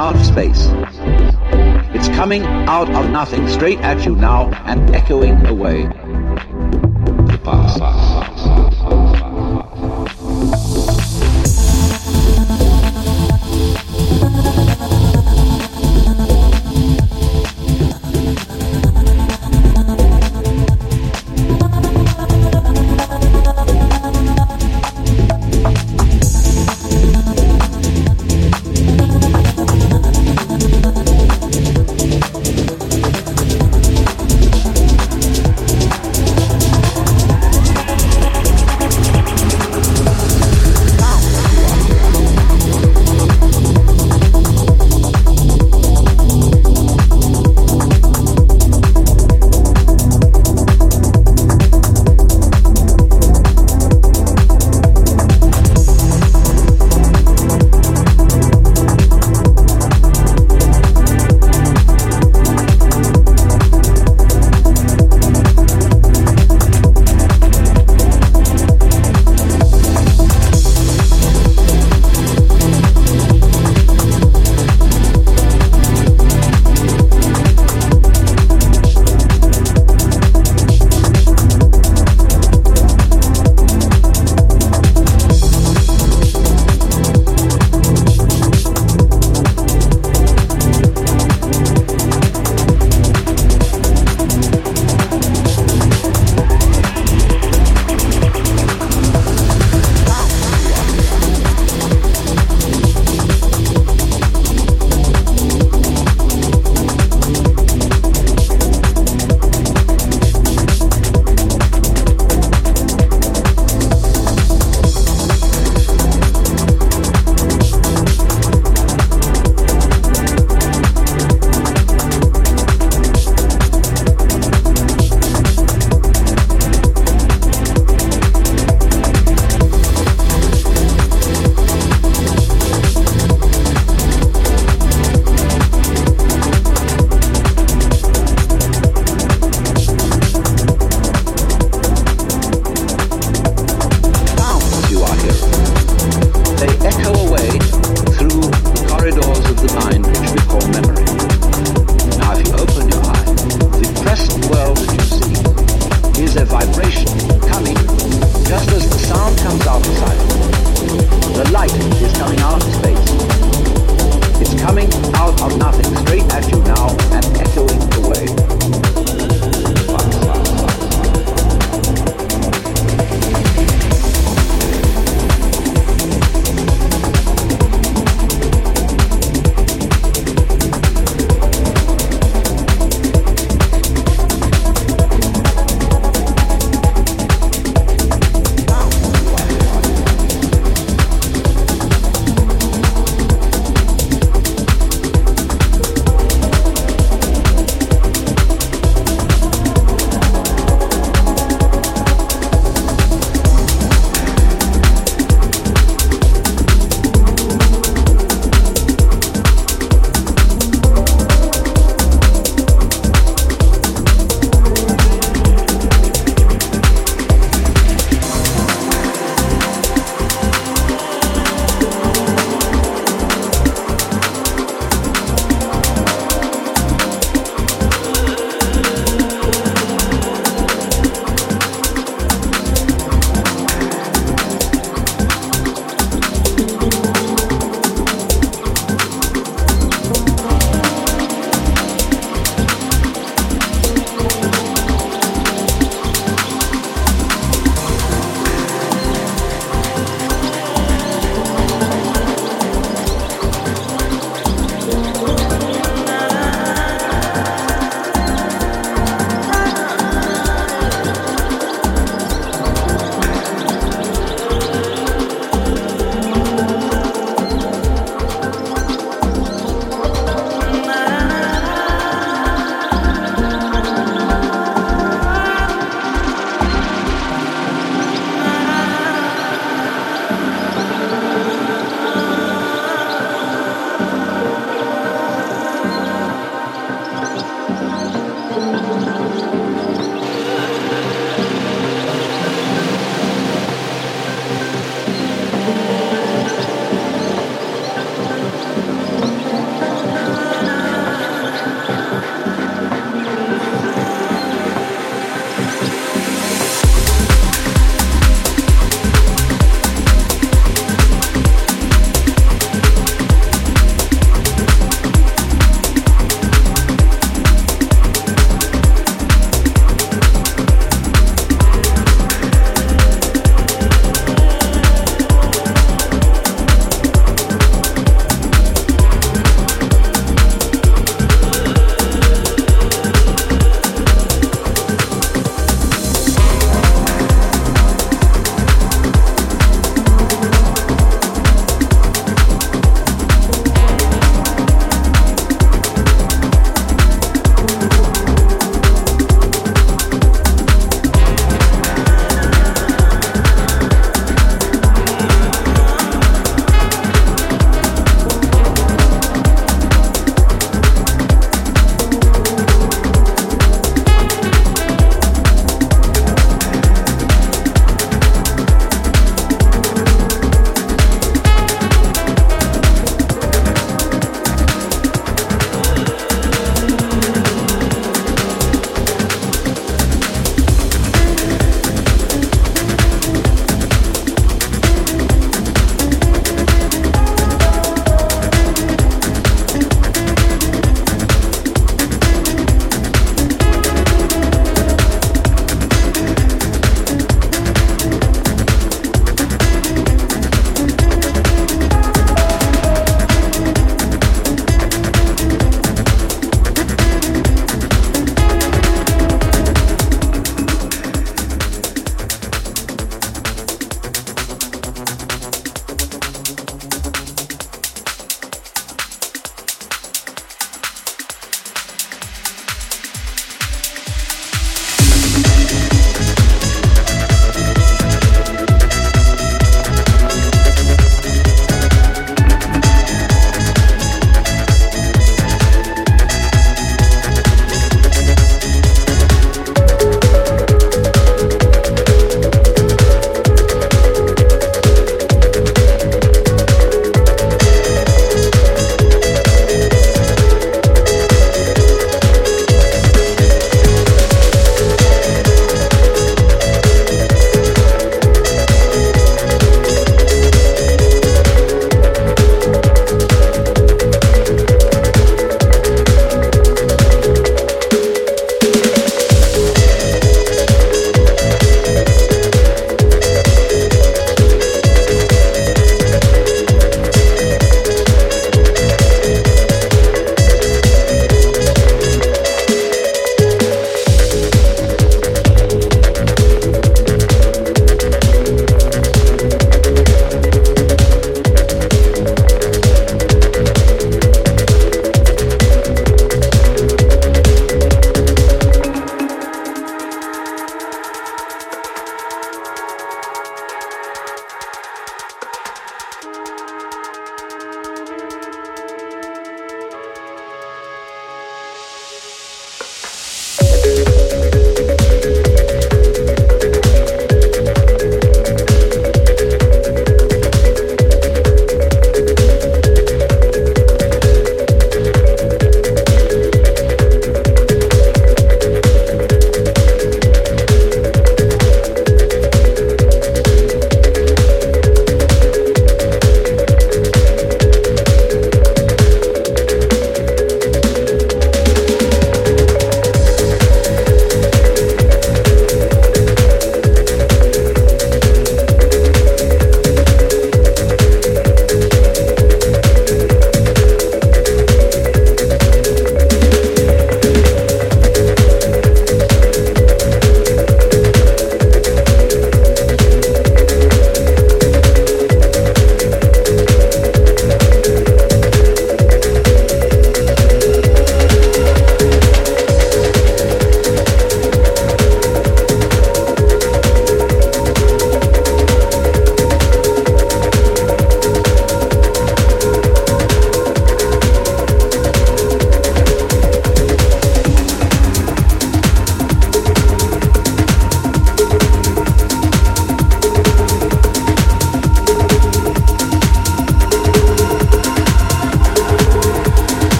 out of space. It's coming out of nothing, straight at you now and echoing away.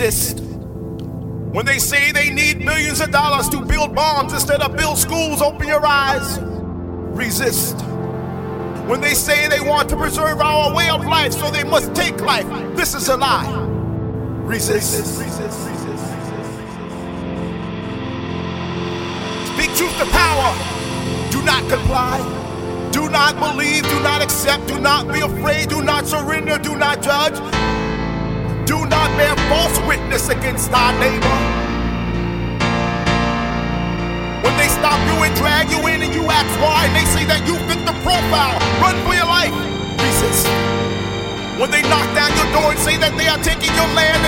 Resist. When they say they need millions of dollars to build bombs instead of build schools, open your eyes. Resist. When they say they want to preserve our way of life, so they must take life, this is a lie. Resist. Against thy neighbor. When they stop you and drag you in and you ask why, they say that you fit the profile, run for your life. Resist. When they knock down your door and say that they are taking your land